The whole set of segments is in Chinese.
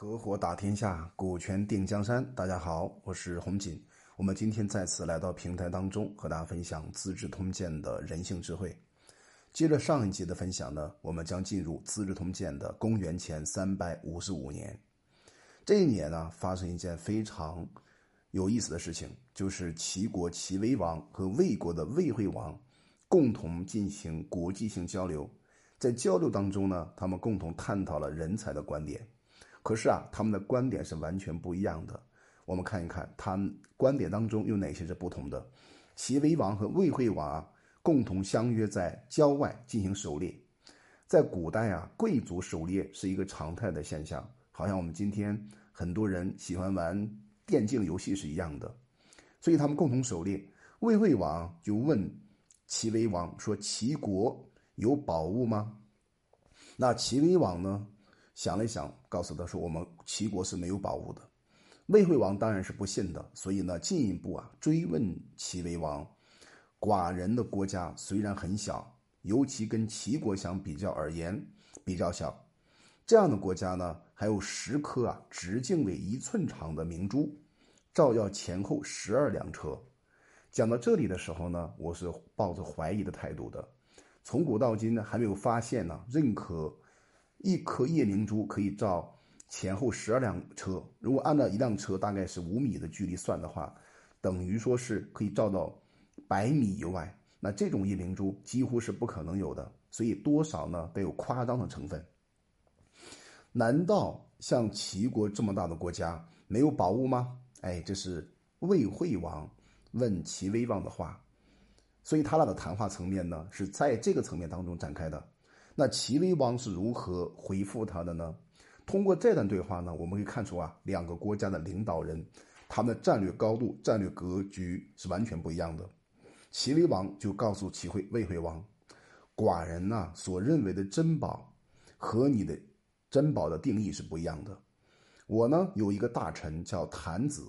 合伙打天下，股权定江山。大家好，我是洪锦。我们今天再次来到平台当中，和大家分享《资治通鉴》的人性智慧。接着上一集的分享呢，我们将进入《资治通鉴》的公元前三百五十五年。这一年呢，发生一件非常有意思的事情，就是齐国齐威王和魏国的魏惠王共同进行国际性交流。在交流当中呢，他们共同探讨了人才的观点。可是啊，他们的观点是完全不一样的。我们看一看，他们观点当中有哪些是不同的。齐威王和魏惠王啊，共同相约在郊外进行狩猎。在古代啊，贵族狩猎是一个常态的现象，好像我们今天很多人喜欢玩电竞游戏是一样的。所以他们共同狩猎。魏惠王就问齐威王说：“齐国有宝物吗？”那齐威王呢？想了想，告诉他说：“我们齐国是没有宝物的。”魏惠王当然是不信的，所以呢，进一步啊追问齐威王：“寡人的国家虽然很小，尤其跟齐国相比较而言比较小，这样的国家呢，还有十颗啊直径为一寸长的明珠，照耀前后十二辆车。”讲到这里的时候呢，我是抱着怀疑的态度的。从古到今呢，还没有发现呢任何。一颗夜明珠可以照前后十二辆车，如果按照一辆车大概是五米的距离算的话，等于说是可以照到百米以外。那这种夜明珠几乎是不可能有的，所以多少呢得有夸张的成分。难道像齐国这么大的国家没有宝物吗？哎，这是魏惠王问齐威王的话，所以他俩的谈话层面呢是在这个层面当中展开的。那齐威王是如何回复他的呢？通过这段对话呢，我们可以看出啊，两个国家的领导人，他们的战略高度、战略格局是完全不一样的。齐威王就告诉齐惠魏惠王：“寡人呐，所认为的珍宝，和你的珍宝的定义是不一样的。我呢，有一个大臣叫谭子，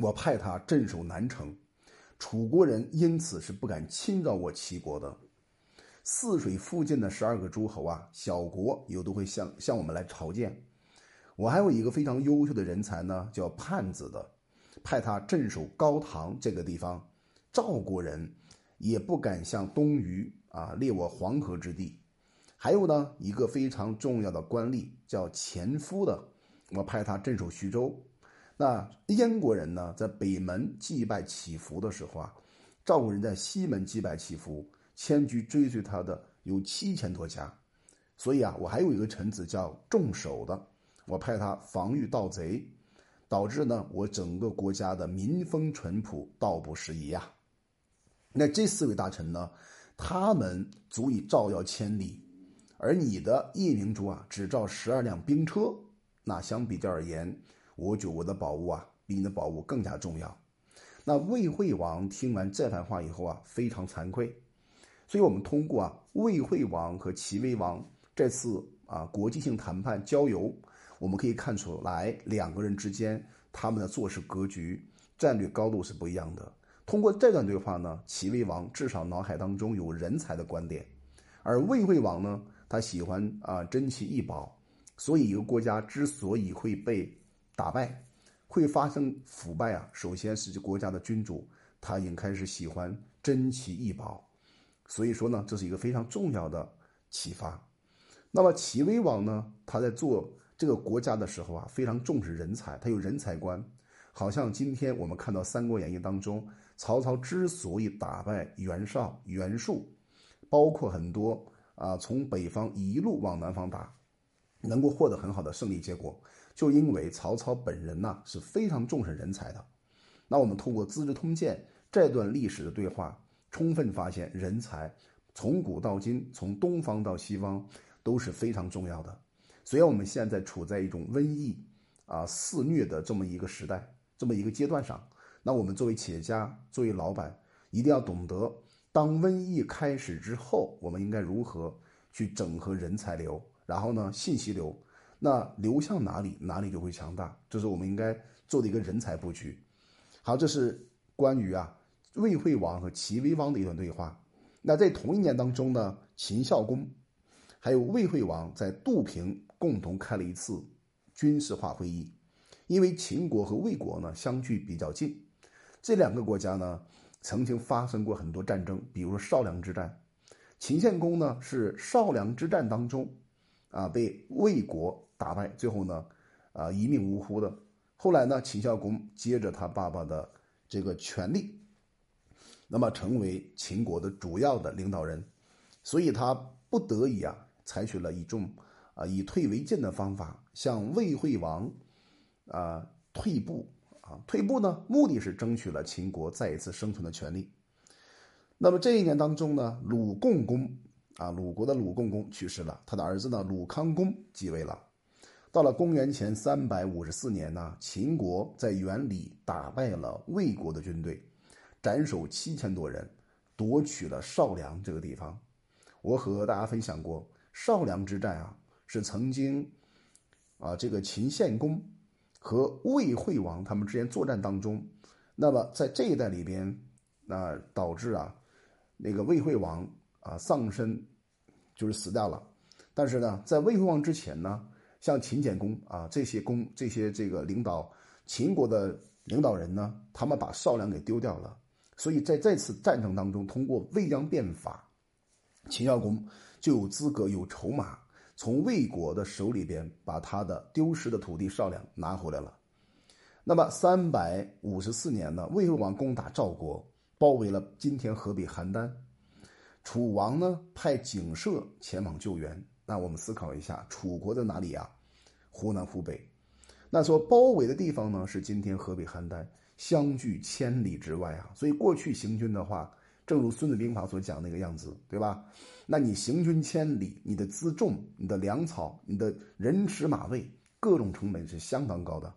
我派他镇守南城，楚国人因此是不敢侵扰我齐国的。”泗水附近的十二个诸侯啊，小国有都会向向我们来朝见。我还有一个非常优秀的人才呢，叫叛子的，派他镇守高唐这个地方。赵国人也不敢向东隅啊列我黄河之地。还有呢，一个非常重要的官吏叫前夫的，我派他镇守徐州。那燕国人呢，在北门祭拜祈福的时候啊，赵国人在西门祭拜祈福。迁居追随他的有七千多家，所以啊，我还有一个臣子叫重守的，我派他防御盗贼，导致呢我整个国家的民风淳朴，道不拾遗呀。那这四位大臣呢，他们足以照耀千里，而你的夜明珠啊，只照十二辆兵车，那相比较而言，我觉得我的宝物啊，比你的宝物更加重要。那魏惠王听完这番话以后啊，非常惭愧。所以，我们通过啊魏惠王和齐威王这次啊国际性谈判交游，我们可以看出来两个人之间他们的做事格局、战略高度是不一样的。通过这段对话呢，齐威王至少脑海当中有人才的观点，而魏惠王呢，他喜欢啊珍奇异宝。所以，一个国家之所以会被打败，会发生腐败啊，首先是国家的君主他已经开始喜欢珍奇异宝。所以说呢，这是一个非常重要的启发。那么齐威王呢，他在做这个国家的时候啊，非常重视人才，他有人才观。好像今天我们看到《三国演义》当中，曹操之所以打败袁绍、袁术，包括很多啊从北方一路往南方打，能够获得很好的胜利结果，就因为曹操本人呢是非常重视人才的。那我们通过《资治通鉴》这段历史的对话。充分发现，人才从古到今，从东方到西方都是非常重要的。虽然我们现在处在一种瘟疫啊肆虐的这么一个时代，这么一个阶段上，那我们作为企业家，作为老板，一定要懂得，当瘟疫开始之后，我们应该如何去整合人才流，然后呢，信息流，那流向哪里，哪里就会强大。这是我们应该做的一个人才布局。好，这是关于啊。魏惠王和齐威王的一段对话。那在同一年当中呢，秦孝公还有魏惠王在杜平共同开了一次军事化会议。因为秦国和魏国呢相距比较近，这两个国家呢曾经发生过很多战争，比如说少梁之战。秦献公呢是少梁之战当中啊被魏国打败，最后呢啊一命呜呼的。后来呢，秦孝公接着他爸爸的这个权力，那么成为秦国的主要的领导人，所以他不得已啊采取了一种啊以退为进的方法，向魏惠王。啊，退步啊，退步呢，目的是争取了秦国再一次生存的权利。那么这一年当中呢，鲁共公啊，鲁国的鲁共公去世了，他的儿子呢，鲁康公继位了。到了公元前三百五十四年呢，秦国在原里打败了魏国的军队，斩首七千多人，夺取了少梁这个地方。我和大家分享过，少梁之战啊，是曾经啊，这个秦献公。和魏惠王他们之间作战当中，那么在这一代里边，那导致啊，那个魏惠王啊丧身，就是死掉了。但是呢，在魏惠王之前呢，像秦简公啊这些公这些这个领导秦国的领导人呢，他们把少梁给丢掉了。所以在这次战争当中，通过魏将变法，秦孝公就有资格有筹码。从魏国的手里边把他的丢失的土地少梁拿回来了。那么三百五十四年呢，魏惠王攻打赵国，包围了今天河北邯郸。楚王呢派景射前往救援。那我们思考一下，楚国在哪里呀？湖南、湖北。那所包围的地方呢是今天河北邯郸，相距千里之外啊。所以过去行军的话。正如《孙子兵法》所讲那个样子，对吧？那你行军千里，你的辎重、你的粮草、你的人吃马喂，各种成本是相当高的。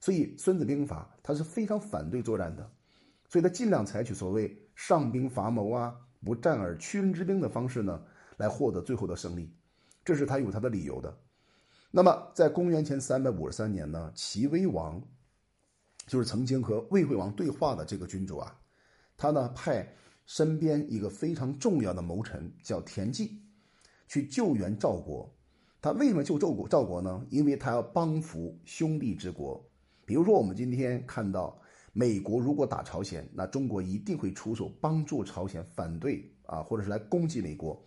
所以《孙子兵法》它是非常反对作战的，所以他尽量采取所谓上兵伐谋啊、不战而屈人之兵的方式呢，来获得最后的胜利。这是他有他的理由的。那么，在公元前三百五十三年呢，齐威王就是曾经和魏惠王对话的这个君主啊，他呢派。身边一个非常重要的谋臣叫田忌，去救援赵国。他为什么救赵国？赵国呢？因为他要帮扶兄弟之国。比如说，我们今天看到美国如果打朝鲜，那中国一定会出手帮助朝鲜，反对啊，或者是来攻击美国。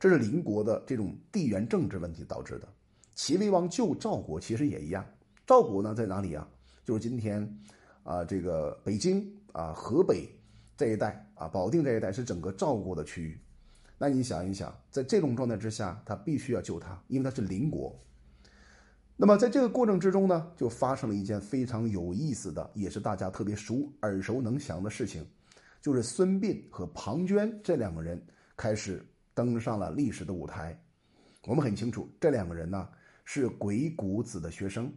这是邻国的这种地缘政治问题导致的。齐威王救赵国其实也一样。赵国呢在哪里啊？就是今天啊，这个北京啊，河北。这一带啊，保定这一带是整个赵国的区域。那你想一想，在这种状态之下，他必须要救他，因为他是邻国。那么在这个过程之中呢，就发生了一件非常有意思的，也是大家特别熟耳熟能详的事情，就是孙膑和庞涓这两个人开始登上了历史的舞台。我们很清楚，这两个人呢是鬼谷子的学生。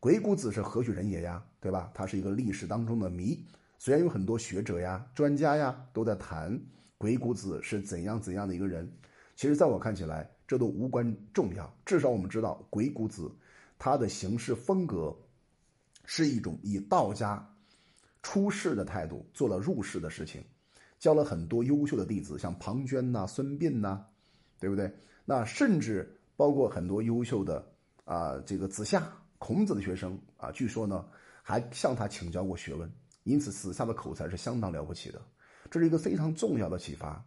鬼谷子是何许人也呀？对吧？他是一个历史当中的谜。虽然有很多学者呀、专家呀都在谈鬼谷子是怎样怎样的一个人，其实在我看起来，这都无关重要。至少我们知道，鬼谷子他的行事风格是一种以道家出世的态度做了入世的事情，教了很多优秀的弟子，像庞涓呐、孙膑呐，对不对？那甚至包括很多优秀的啊，这个子夏、孔子的学生啊，据说呢还向他请教过学问。因此，死下的口才是相当了不起的，这是一个非常重要的启发。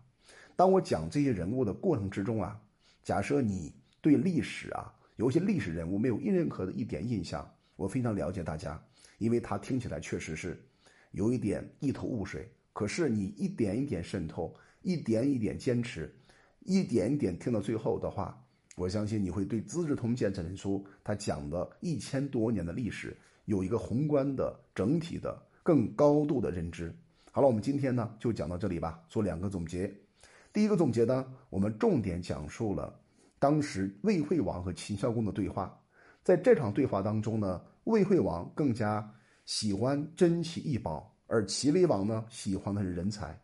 当我讲这些人物的过程之中啊，假设你对历史啊有些历史人物没有任何的一点印象，我非常了解大家，因为他听起来确实是有一点一头雾水。可是你一点一点渗透，一点一点坚持，一点一点听到最后的话，我相信你会对《资治通鉴》这本书它讲的一千多年的历史有一个宏观的整体的。更高度的认知。好了，我们今天呢就讲到这里吧。做两个总结。第一个总结呢，我们重点讲述了当时魏惠王和秦孝公的对话。在这场对话当中呢，魏惠王更加喜欢珍奇异宝，而齐威王呢喜欢的是人才。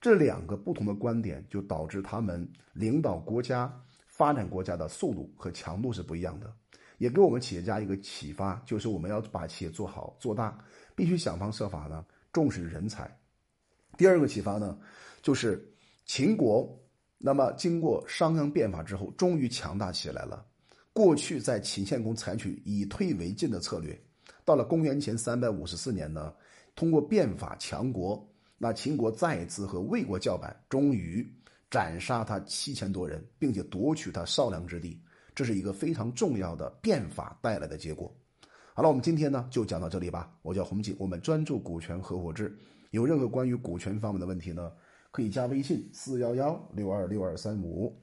这两个不同的观点就导致他们领导国家、发展国家的速度和强度是不一样的。也给我们企业家一个启发，就是我们要把企业做好做大，必须想方设法呢重视人才。第二个启发呢，就是秦国，那么经过商鞅变法之后，终于强大起来了。过去在秦献公采取以退为进的策略，到了公元前三百五十四年呢，通过变法强国，那秦国再一次和魏国叫板，终于斩杀他七千多人，并且夺取他少梁之地。这是一个非常重要的变法带来的结果。好了，我们今天呢就讲到这里吧。我叫洪锦，我们专注股权合伙制。有任何关于股权方面的问题呢，可以加微信四幺幺六二六二三五。